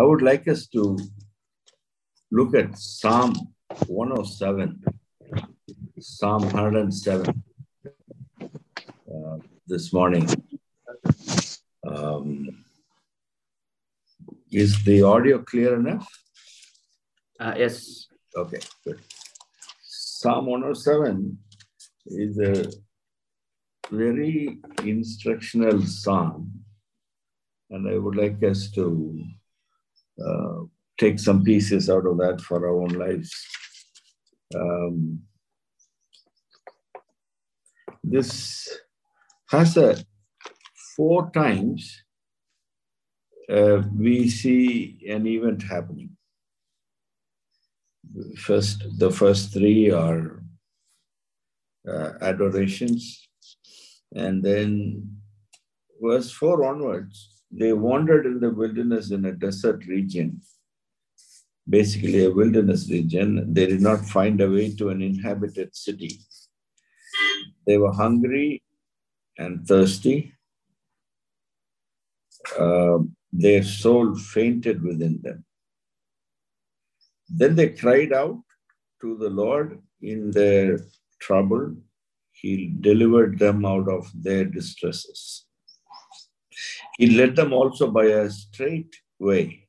I would like us to look at Psalm 107, Psalm 107 uh, this morning. Um, is the audio clear enough? Uh, yes. Okay, good. Psalm 107 is a very instructional psalm, and I would like us to uh, take some pieces out of that for our own lives. Um, this has a four times uh, we see an event happening. First, the first three are uh, adorations, and then verse four onwards, they wandered in the wilderness in a desert region, basically a wilderness region. They did not find a way to an inhabited city. They were hungry and thirsty. Uh, their soul fainted within them. Then they cried out to the Lord in their trouble. He delivered them out of their distresses. He led them also by a straight way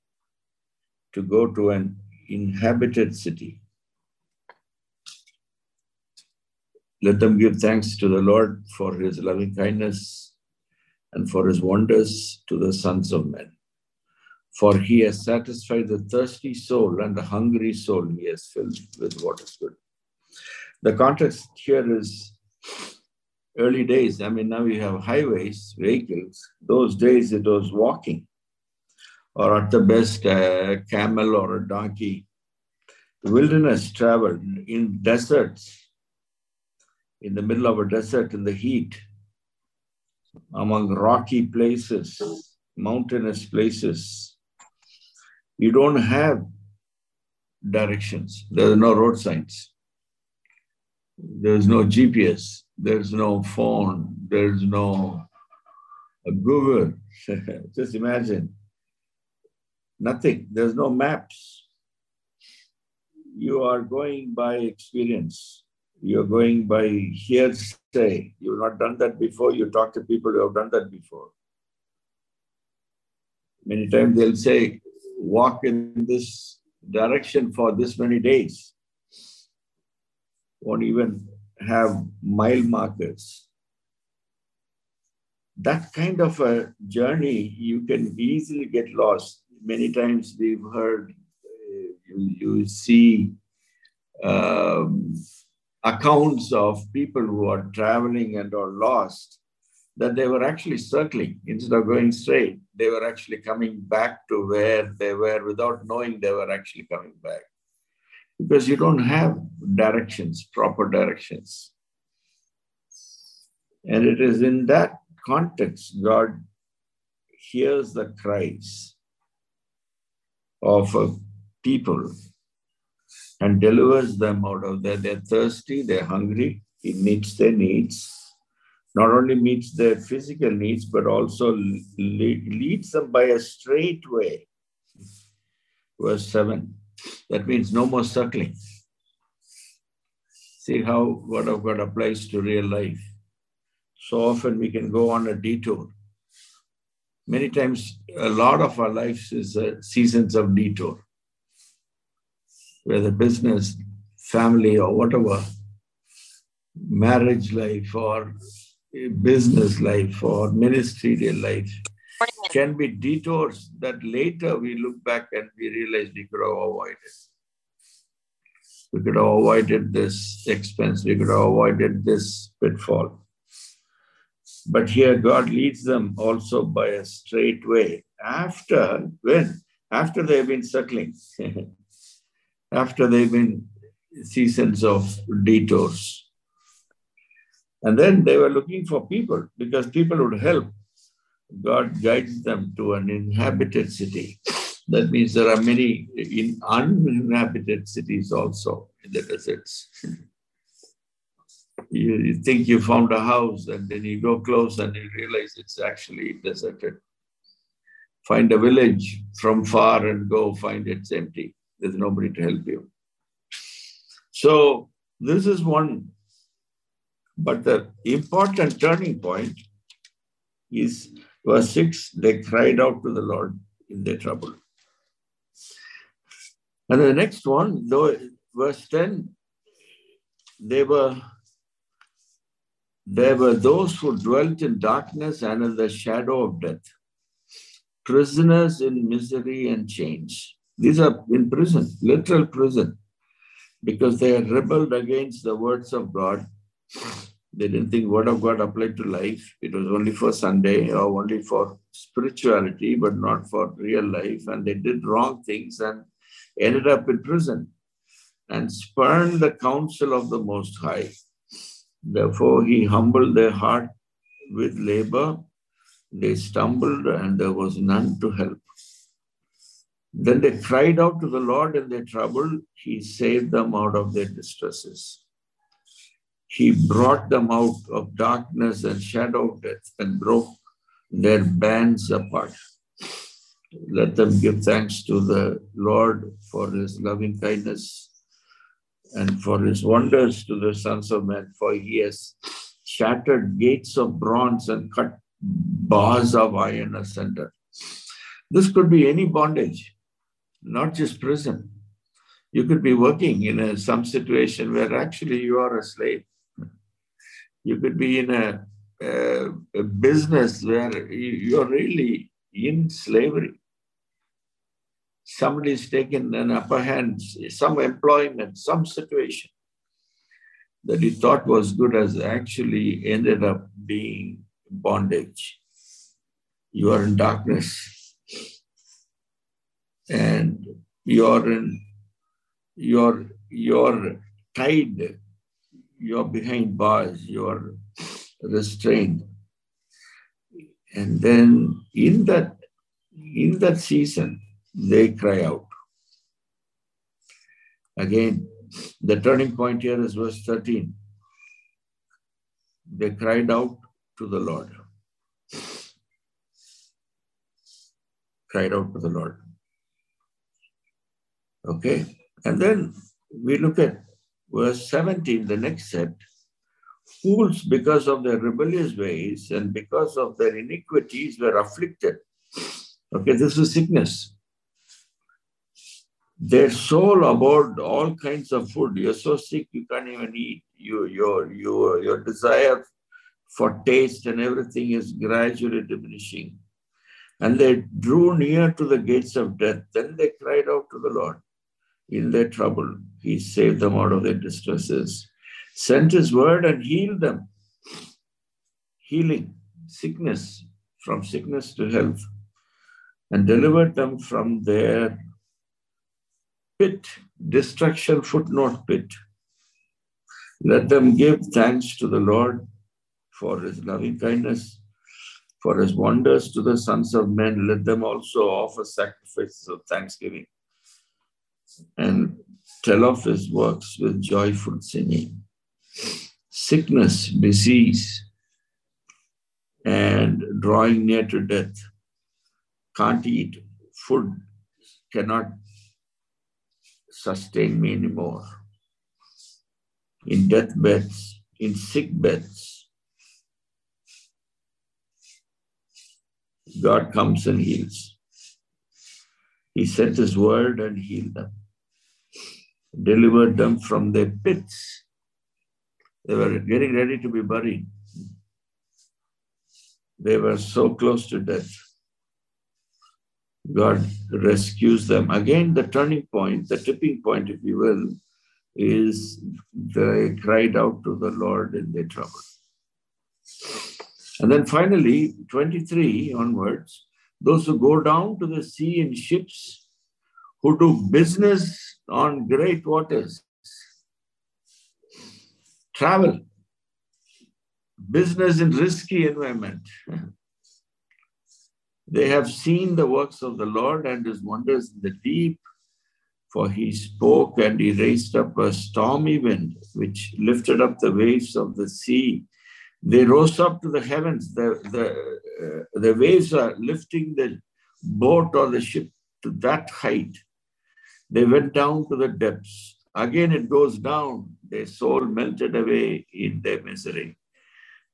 to go to an inhabited city. Let them give thanks to the Lord for his loving kindness and for his wonders to the sons of men. For he has satisfied the thirsty soul and the hungry soul he has filled with what is good. The context here is early days. I mean, now we have highways, vehicles. Those days it was walking, or at the best, a camel or a donkey. The wilderness travel in deserts, in the middle of a desert in the heat, among rocky places, mountainous places. You don't have directions, there are no road signs, there's no GPS, there's no phone, there's no Google. Just imagine nothing, there's no maps. You are going by experience you're going by hearsay. You've not done that before. You talk to people who have done that before. Many times they'll say, walk in this direction for this many days. Won't even have mile markers. That kind of a journey, you can easily get lost. Many times we've heard, uh, you, you see um, accounts of people who are traveling and are lost that they were actually circling instead of going straight. They were actually coming back to where they were without knowing they were actually coming back. Because you don't have directions, proper directions. And it is in that context God hears the cries of a people and delivers them out of there. They're thirsty, they're hungry. He meets their needs. Not only meets their physical needs, but also leads them by a straight way. Verse 7. That means no more circling. See how Word of God applies to real life. So often we can go on a detour. Many times, a lot of our lives is uh, seasons of detour whether business, family, or whatever, marriage life or business life or ministerial life can be detours that later we look back and we realize we could have avoided. We could have avoided this expense, we could have avoided this pitfall. But here God leads them also by a straight way. After when? After they've been circling. after they've been seasons of detours. And then they were looking for people because people would help. God guides them to an inhabited city. That means there are many in uninhabited cities also in the deserts. you, you think you found a house and then you go close and you realize it's actually deserted. find a village from far and go find it's empty. There's nobody to help you. So this is one. But the important turning point is verse 6 they cried out to the Lord in their trouble. And the next one, though, verse 10, they were there were those who dwelt in darkness and in the shadow of death, prisoners in misery and chains. These are in prison, literal prison, because they had rebelled against the words of God. They didn't think word of God applied to life. It was only for Sunday or only for spirituality, but not for real life. And they did wrong things and ended up in prison and spurned the counsel of the Most High. Therefore, he humbled their heart with labor. They stumbled, and there was none to help. Then they cried out to the Lord in their trouble. He saved them out of their distresses. He brought them out of darkness and shadow death and broke their bands apart. Let them give thanks to the Lord for his loving kindness and for his wonders to the sons of men, for he has shattered gates of bronze and cut bars of iron asunder. This could be any bondage, not just prison. You could be working in a, some situation where actually you are a slave. You could be in a, a, business where you are really in slavery somebody's taken an upper hand, some employment, some situation that you thought was good has actually ended up being bondage. You are in darkness and you're in you're you're tied, you're behind bars, you're restrained. And then in that in that season, they cry out. Again, the turning point here is verse 13. They cried out to the Lord. Cried out to the Lord. Okay, and then we look at verse 17, the next set. Fools, because of their rebellious ways and because of their iniquities, were afflicted. Okay, this is sickness. Their soul abhorred all kinds of food. You're so sick you can't even eat. You, your, your, your desire for taste and everything is gradually diminishing. And they drew near to the gates of death. Then they cried out to the Lord in their trouble. He saved them out of their distresses, sent his word and healed them. Healing, sickness, from sickness to health, and delivered them from their pit, destruction footnote pit. Let them give thanks to the Lord for his loving kindness, for his wonders to the sons of men. Let them also offer sacrifices of thanksgiving and tell of his works with joyful singing. Sickness, disease, and drawing near to death. Can't eat food, cannot sustain me anymore. In deathbeds, in sick beds, God comes and heals. He sent his word and healed them, delivered them from their pits. They were hmm. getting ready to be buried. They were so close to death. God rescues them. Again, the turning point, the tipping point, if you will, is they cried out to the Lord in their trouble. And then finally, 23 onwards, those who go down to the sea in ships, who do business on great waters, travel, business in risky environment. They have seen the works of the Lord and his wonders in the deep. For he spoke and he raised up a stormy wind, which lifted up the waves of the sea. They rose up to the heavens. The, the, uh, the waves are lifting the boat or the ship to that height. They went down to the depths. Again, it goes down. Their soul melted away in their misery.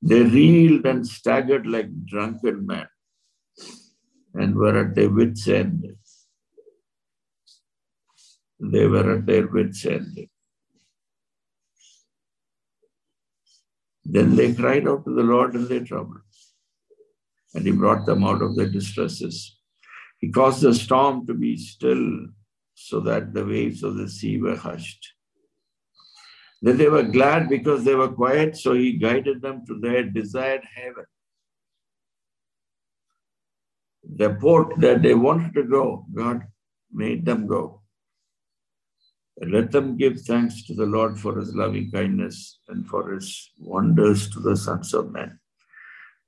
They reeled and staggered like drunken men and were at their wits' end. They were at their wits' end. Then they cried out to the Lord in their trouble, and He brought them out of their distresses. He caused the storm to be still so that the waves of the sea were hushed. Then they were glad because they were quiet, so he guided them to their desired heaven. The port that they wanted to go, God made them go. Let them give thanks to the Lord for his loving kindness and for his wonders to the sons of men.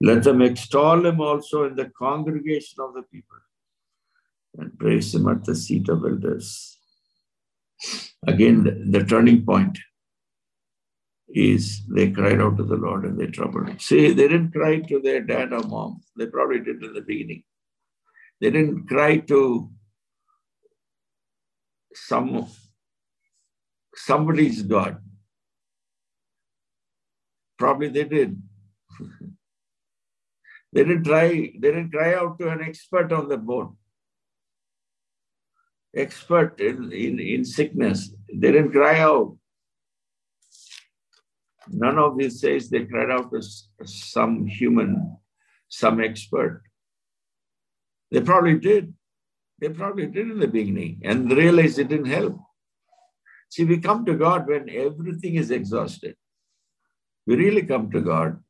Let them extol him also in the congregation of the people and praise him at the seat of elders. Again, the, the turning point is they cried out to the Lord and they troubled. See, they didn't cry to their dad or mom. They probably did in the beginning. They didn't cry to some somebody's God. Probably they did. they didn't try, they didn't cry out to an expert on the boat. Expert in, in, in sickness. They didn't cry out. None of this says they cried out to some human, some expert. They probably did. They probably did in the beginning and realized it didn't help. See, we come to God when everything is exhausted. We really come to God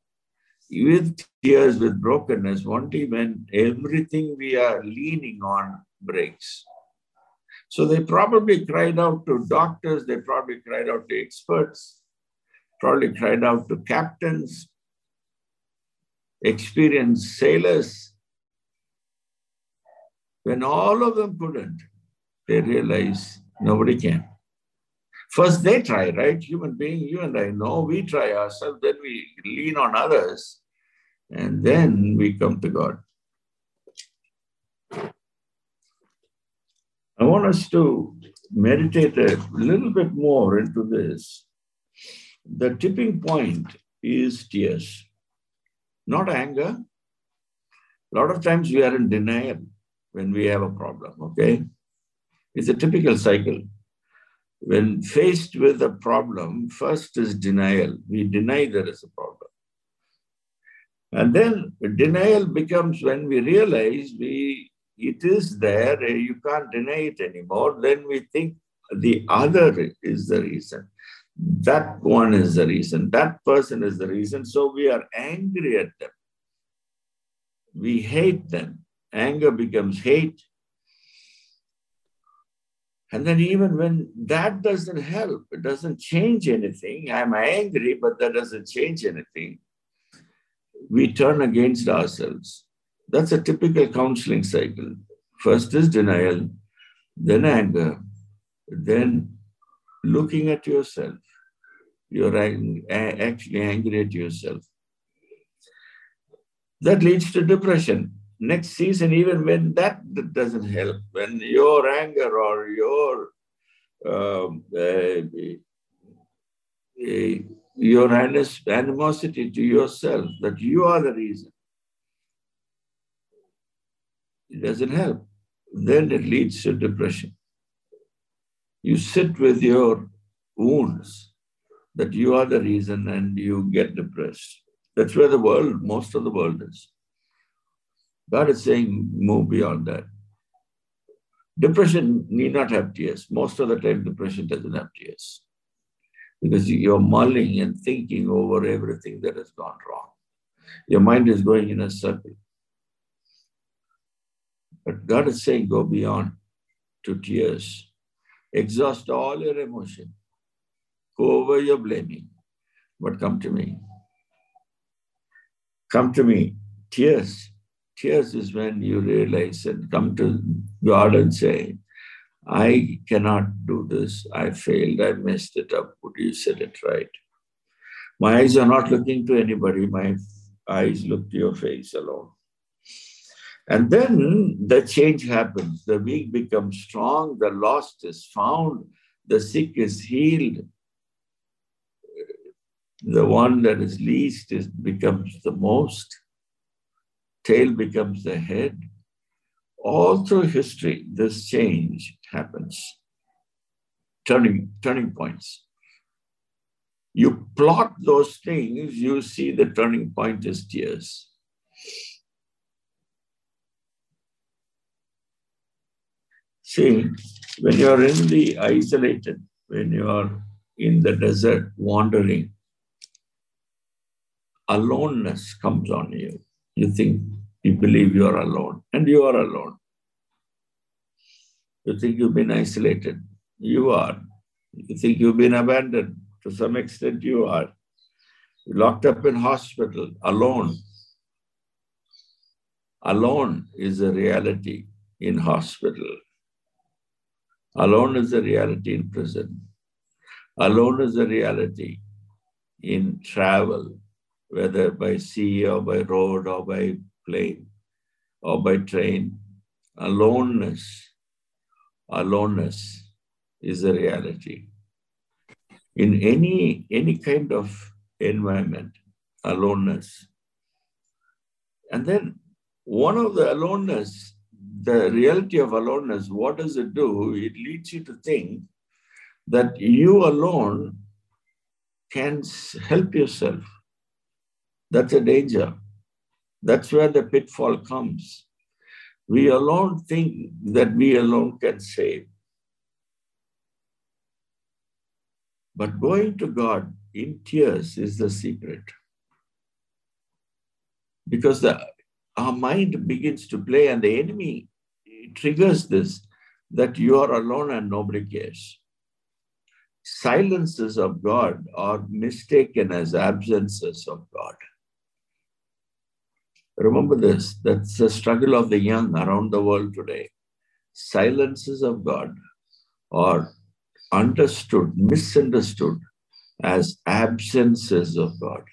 with tears, with brokenness, only when everything we are leaning on breaks. So they probably cried out to doctors, they probably cried out to experts, probably cried out to captains, experienced sailors. When all of them couldn't, they realized nobody can. First, they try, right? Human being, you and I know, we try ourselves, then we lean on others, and then we come to God. I want us to meditate a little bit more into this the tipping point is tears, not anger. A lot of times we are in denial when we have a problem, okay? It's a typical cycle. When faced with a problem, first is denial. We deny there is a problem. And then denial becomes when we realize we it is there, eh, you can't deny it anymore, then we think the other is the reason. That one is the reason. That person is the reason. So we are angry at them. We hate them. Anger becomes hate. And then, even when that doesn't help, it doesn't change anything. I'm angry, but that doesn't change anything. We turn against ourselves. That's a typical counseling cycle. First is denial, then anger, then looking at yourself. You're actually angry at yourself. That leads to depression. Next season, even when that doesn't help, when your anger or your uh, uh, your animosity to yourself, that you are the reason, it doesn't help. Hmm. Then it leads to depression. You sit with your wounds that you are the reason and you get depressed. That's where the world, most of the world is. God is saying, move beyond that. Depression need not have tears. Most of the time, depression doesn't have tears because you're mulling and thinking over everything that has gone wrong. Your mind is going in a circle. But God is saying, go beyond to tears Exhaust all your emotion. Go over your blaming, but come to me. Come to me. Tears. Tears is when you realize and come to God and say, I cannot do this. I failed. I messed it up. Would you set it right? My eyes are not looking to anybody. My eyes look to your face alone. And then the change happens. The weak becomes strong, the lost is found, the sick is healed. The one that is least is, becomes the most, tail becomes the head. All through history, this change happens. Turning, turning points. You plot those things, you see the turning point is tears. See, when you are in the isolated, when you are in the desert wandering, aloneness comes on you. You think, you believe you are alone, and you are alone. You think you've been isolated. You are. You think you've been abandoned. To some extent, you are. locked up in hospital, alone. Alone is a reality in hospital. Alone is a reality in prison. Alone is a reality in travel, whether by sea or by road or by plane or by train. Aloneness, aloneness is a reality. In any, any kind of environment, aloneness. And then one of the aloneness the reality of aloneness, what does it do? It leads you to think that you alone can help yourself. That's a danger. That's where the pitfall comes. We alone think that we alone can save. But going to God in tears is the secret. Because the, our mind begins to play, and the enemy triggers this that you are alone and nobody cares. Silences of God are mistaken as absences of God. Remember this that's the struggle of the young around the world today. Silences of God are understood, misunderstood as absences of God.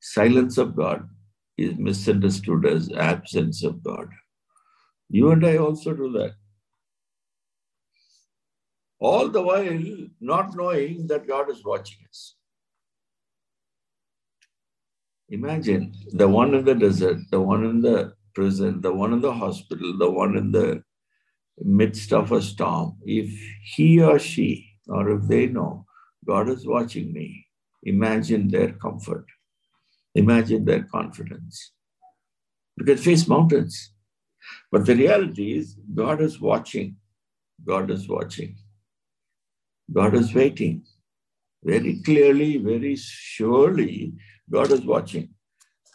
Silence of God is misunderstood as absence of God. You and I also do that. All the while not knowing that God is watching us. Imagine the one in the desert, the one in the prison, the one in the hospital, the one in the midst of a storm. If he or she, or if they know God is watching me, imagine their comfort, imagine their confidence. You can face mountains. But the reality is, God is watching. God is watching. God is waiting. Very clearly, very surely, God is watching.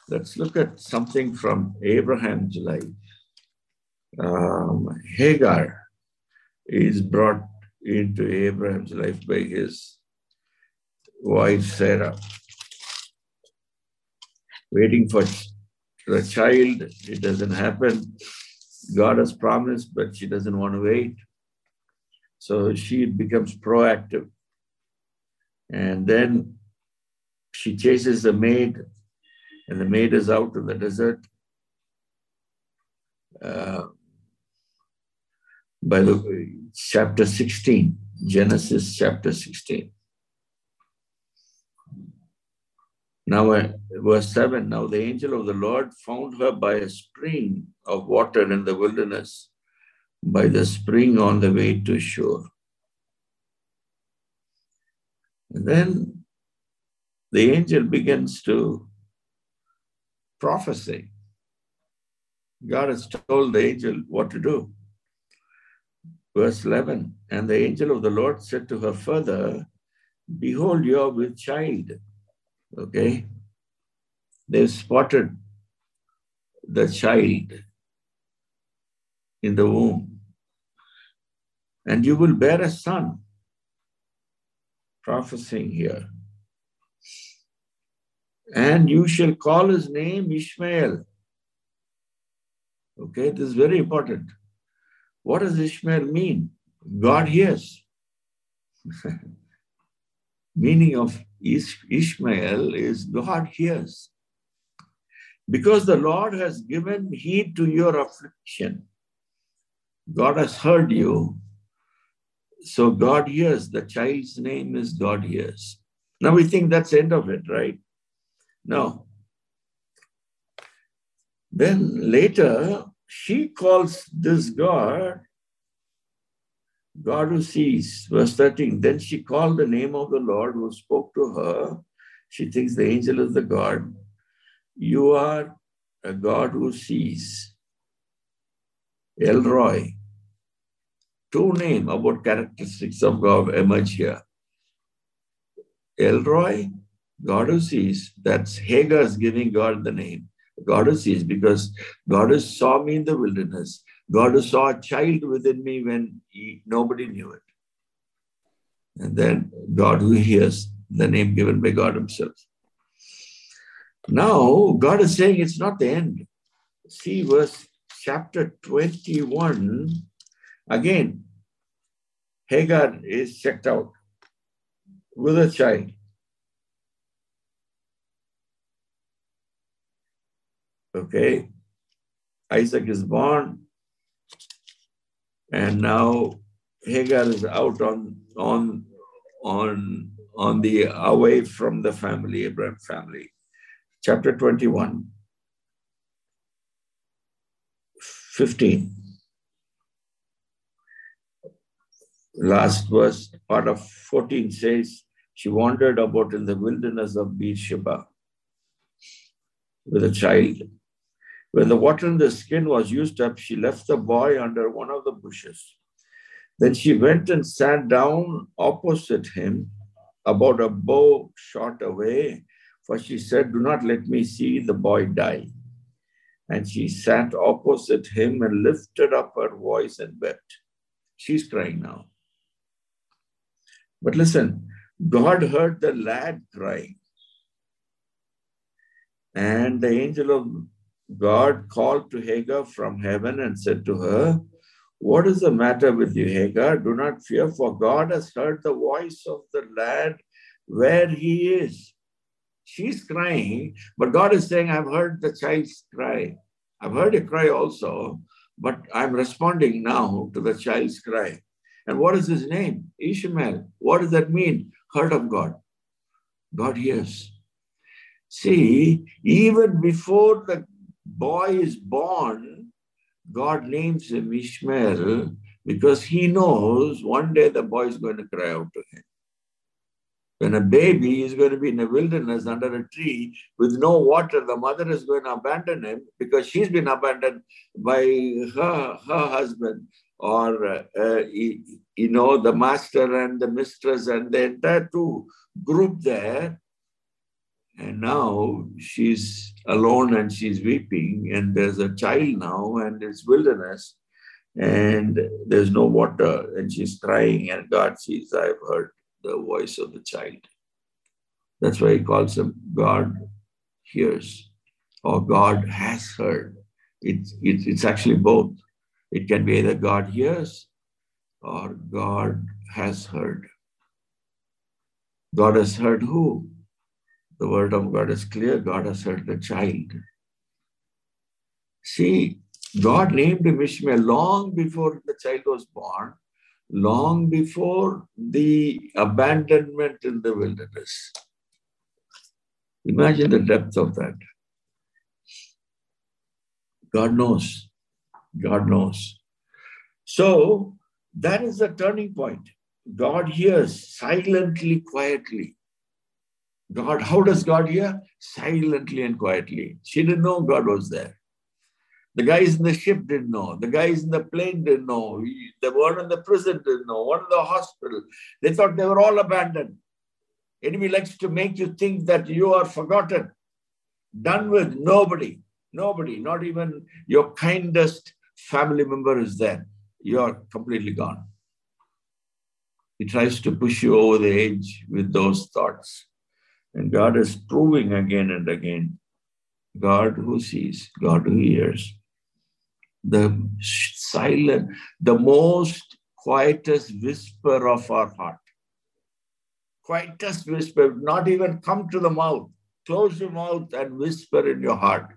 Let's look at something from Abraham's life. Um, Hagar is brought into Abraham's life by his wife Sarah, waiting for the child. It doesn't happen. God has promised, but she doesn't want to wait. So she becomes proactive. And then she chases the maid, and the maid is out in the desert. Uh, by the way, chapter 16, Genesis chapter 16. Now, uh, verse 7 Now the angel of the Lord found her by a spring of water in the wilderness, by the spring on the way to Shur. And then the angel begins to prophesy. God has told the angel what to do. Verse 11 And the angel of the Lord said to her further, Behold, you are with child Okay? They've spotted the child in the womb. And you will bear a son. Prophesying here. And you shall call his name Ishmael. Okay, this is very important. What does Ishmael mean? God hears. Meaning of Ishmael is God hears. Because the Lord has given heed to your affliction. God has heard you. So God hears. The child's name is God hears. Now we think that's the end of it, right? No. Then later, she calls this God God who sees. Verse 13. Then she called the name of the Lord who spoke to her. She thinks the angel is the God. You are a God who sees. El Roi. Two name about characteristics of God emerge here. El Roi, God who sees. That's Hagar is giving God the name. God who sees because God who saw me in the wilderness. God saw a child within me when he, nobody knew it. And then God who hears the name given by God Himself. Now, God is saying it's not the end. See verse chapter 21. Again, Hagar is checked out with a child. Okay, Isaac is born, and now Hagar is out on on on on the away from the family, Abraham family. Chapter 21, 15. Last verse, part of 14 says, She wandered about in the wilderness of Beersheba with a child when the water in the skin was used up, she left the boy under one of the bushes. Then she went and sat down opposite him, about a bow shot away, for she said, Do not let me see the boy die. And she sat opposite him and lifted up her voice and wept. She's crying now. But listen, God heard the lad crying. And the angel of God called to Hagar from heaven and said to her, What is the matter with you, Hagar? Do not fear, for God has heard the voice of the lad where he is. She's crying, but God is saying, I've heard the child's cry. I've heard a cry also, but I'm responding now to the child's cry. And what is his name? Ishmael. What does that mean? Heard of God. God hears. See, even before the boy is born, God names him Ishmael because he knows one day the boy is going to cry out to him. When a baby is going to be in the wilderness under a tree with no water, the mother is going to abandon him because she's been abandoned by her, her husband or, uh, uh, you know, the master and the mistress and the entire two group there and now she's alone and she's weeping, and there's a child now, and it's wilderness, and there's no water, and she's crying, and God sees, I've heard the voice of the child. That's why he calls him God hears, or God has heard. It's, it's, it's actually both. It can be either God hears or God has heard. God has heard who? The word of God is clear. God has heard the child. See, God named him Ishmael long before the child was born, long before the abandonment in the wilderness. Imagine the depth of that. God knows. God knows. So that is the turning point. God hears silently, quietly. God, how does God hear? Silently and quietly. She didn't know God was there. The guys in the ship didn't know. The guys in the plane didn't know. The one in the prison didn't know. One in the hospital. They thought they were all abandoned. Enemy likes to make you think that you are forgotten, done with. Nobody, nobody, not even your kindest family member is there. You are completely gone. He tries to push you over the edge with those thoughts. And God is proving again and again God who sees, God who hears. The silent, the most quietest whisper of our heart. Quietest whisper, not even come to the mouth. Close your mouth and whisper in your heart.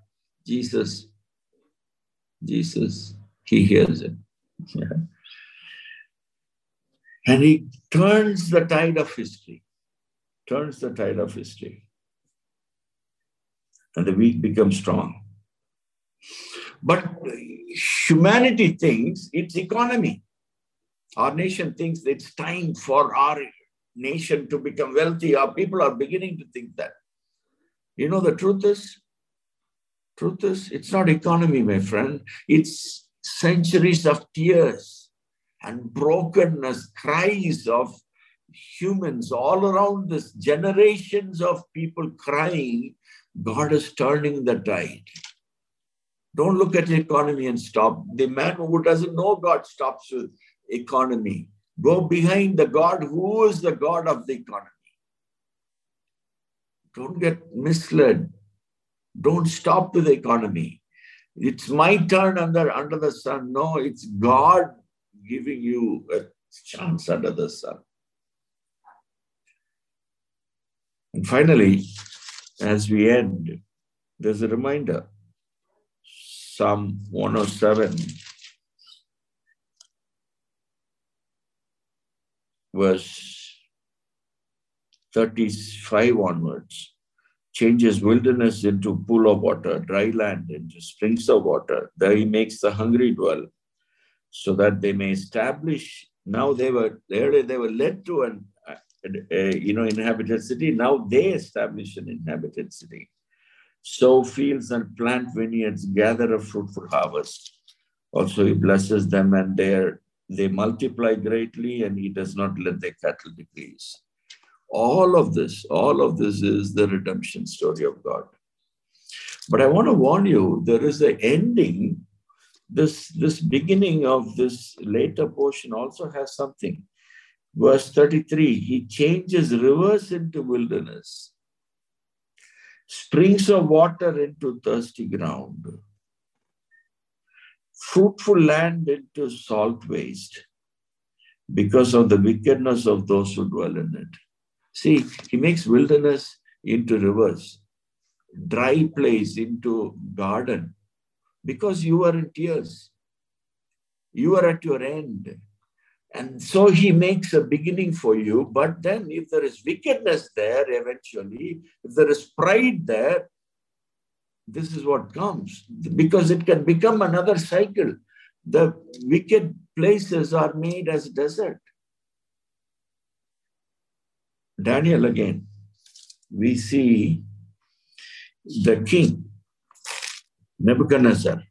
Jesus, Jesus, he hears it. and he turns the tide of history, turns the tide of history. And the weak become strong. But humanity thinks it's economy. Our nation thinks it's time for our nation to become wealthy. Our people are beginning to think that. You know, the truth is, truth is, it's not economy, my friend. It's centuries of tears and brokenness, cries of humans all around this, generations of people crying. God is turning the tide. Don't look at the economy and stop. The man who doesn't know God stops with economy. Go behind the God who is the God of the economy. Don't get misled. Don't stop with the economy. It's my turn under, under the sun. No, it's God giving you a chance under the sun. And finally, as we end, there's a reminder Psalm 107, verse 35 onwards, changes wilderness into pool of water, dry land into springs of water. There he makes the hungry dwell, so that they may establish. Now they were earlier they were led to an Uh, you know inhabited city. Now they establish an inhabited city sow fields and plant vineyards, gather a fruitful harvest. Also, he blesses them and they multiply greatly, and he does not let their cattle decrease. All of this, all of this is the redemption story of God. But I want to warn you, there is an ending. This, this beginning of this later portion also has something. Verse 33 He changes rivers into wilderness springs of water into thirsty ground, fruitful land into salt waste because of the wickedness of those who dwell in it. See, he makes wilderness into rivers, dry place into garden because you are in tears. You are at your end. And so he makes a beginning for you. But then, if there is wickedness there, eventually, if there is pride there, this is what comes because it can become another cycle. The wicked places are made as desert. Daniel again, we see the king, Nebuchadnezzar.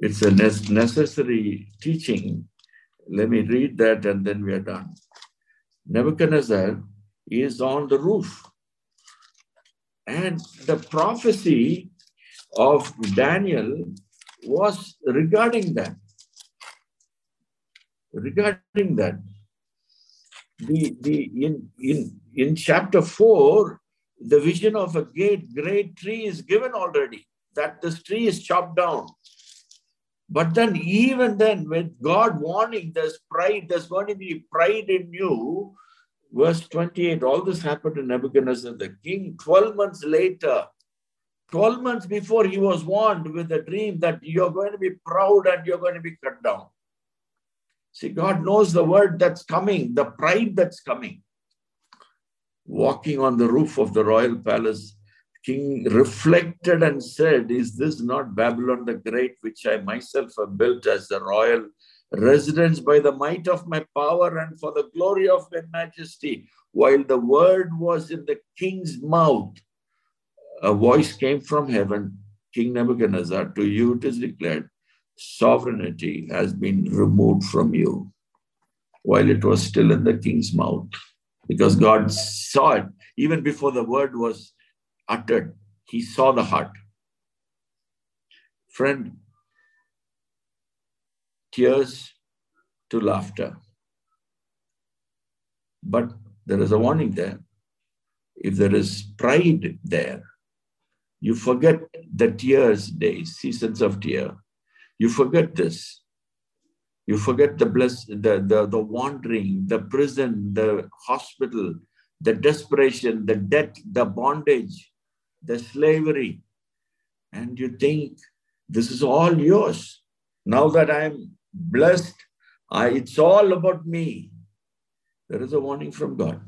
It's a necessary teaching let me read that and then we are done. Nebuchadnezzar is on the roof. And the prophecy of Daniel was regarding that. Regarding that. The, the, in, in, in chapter 4, the vision of a great, great tree is given already, that this tree is chopped down. But then, even then, with God warning, there's pride, there's going to be pride in you. Verse 28, all this happened to Nebuchadnezzar the king 12 months later. 12 months before he was warned with a dream that you're going to be proud and you're going to be cut down. See, God knows the word that's coming, the pride that's coming. Walking on the roof of the royal palace, king reflected and said, Is this not Babylon the Great, which I myself have built as the royal residence by the might of my power and for the glory of my majesty? While the word was in the king's mouth, a voice came from heaven King Nebuchadnezzar, to you it is declared, sovereignty has been removed from you while it was still in the king's mouth. Because God saw it even before the word was uttered, he saw the heart. Friend, tears to laughter. But there is a warning there. If there is pride there, you forget the tears days, seasons of tear. You forget this. You forget the bless, the, the, the wandering, the prison, the hospital, the desperation, the debt, the bondage, the slavery. and you think this is all yours. Now that I'm blessed, I, it's all about me. There is a warning from God.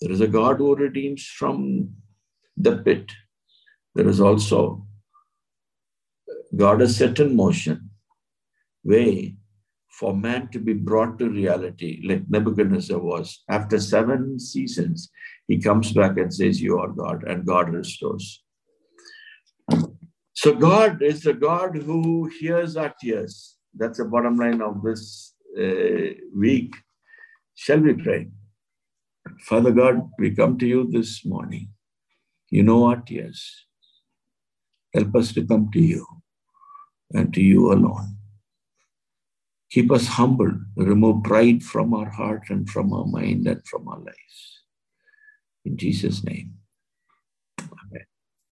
There is a God who redeems from the pit. There is also God has set in motion way for man to be brought to reality, like Nebuchadnezzar was. After seven seasons, he comes back and says, You are God, and God restores. So, God is the God who hears our tears. That's the bottom line of this uh, week. Shall we pray? Father God, we come to you this morning. You know our tears. Help us to come to you and to you alone. Keep us humble, remove pride from our heart and from our mind and from our lives. In Jesus' name.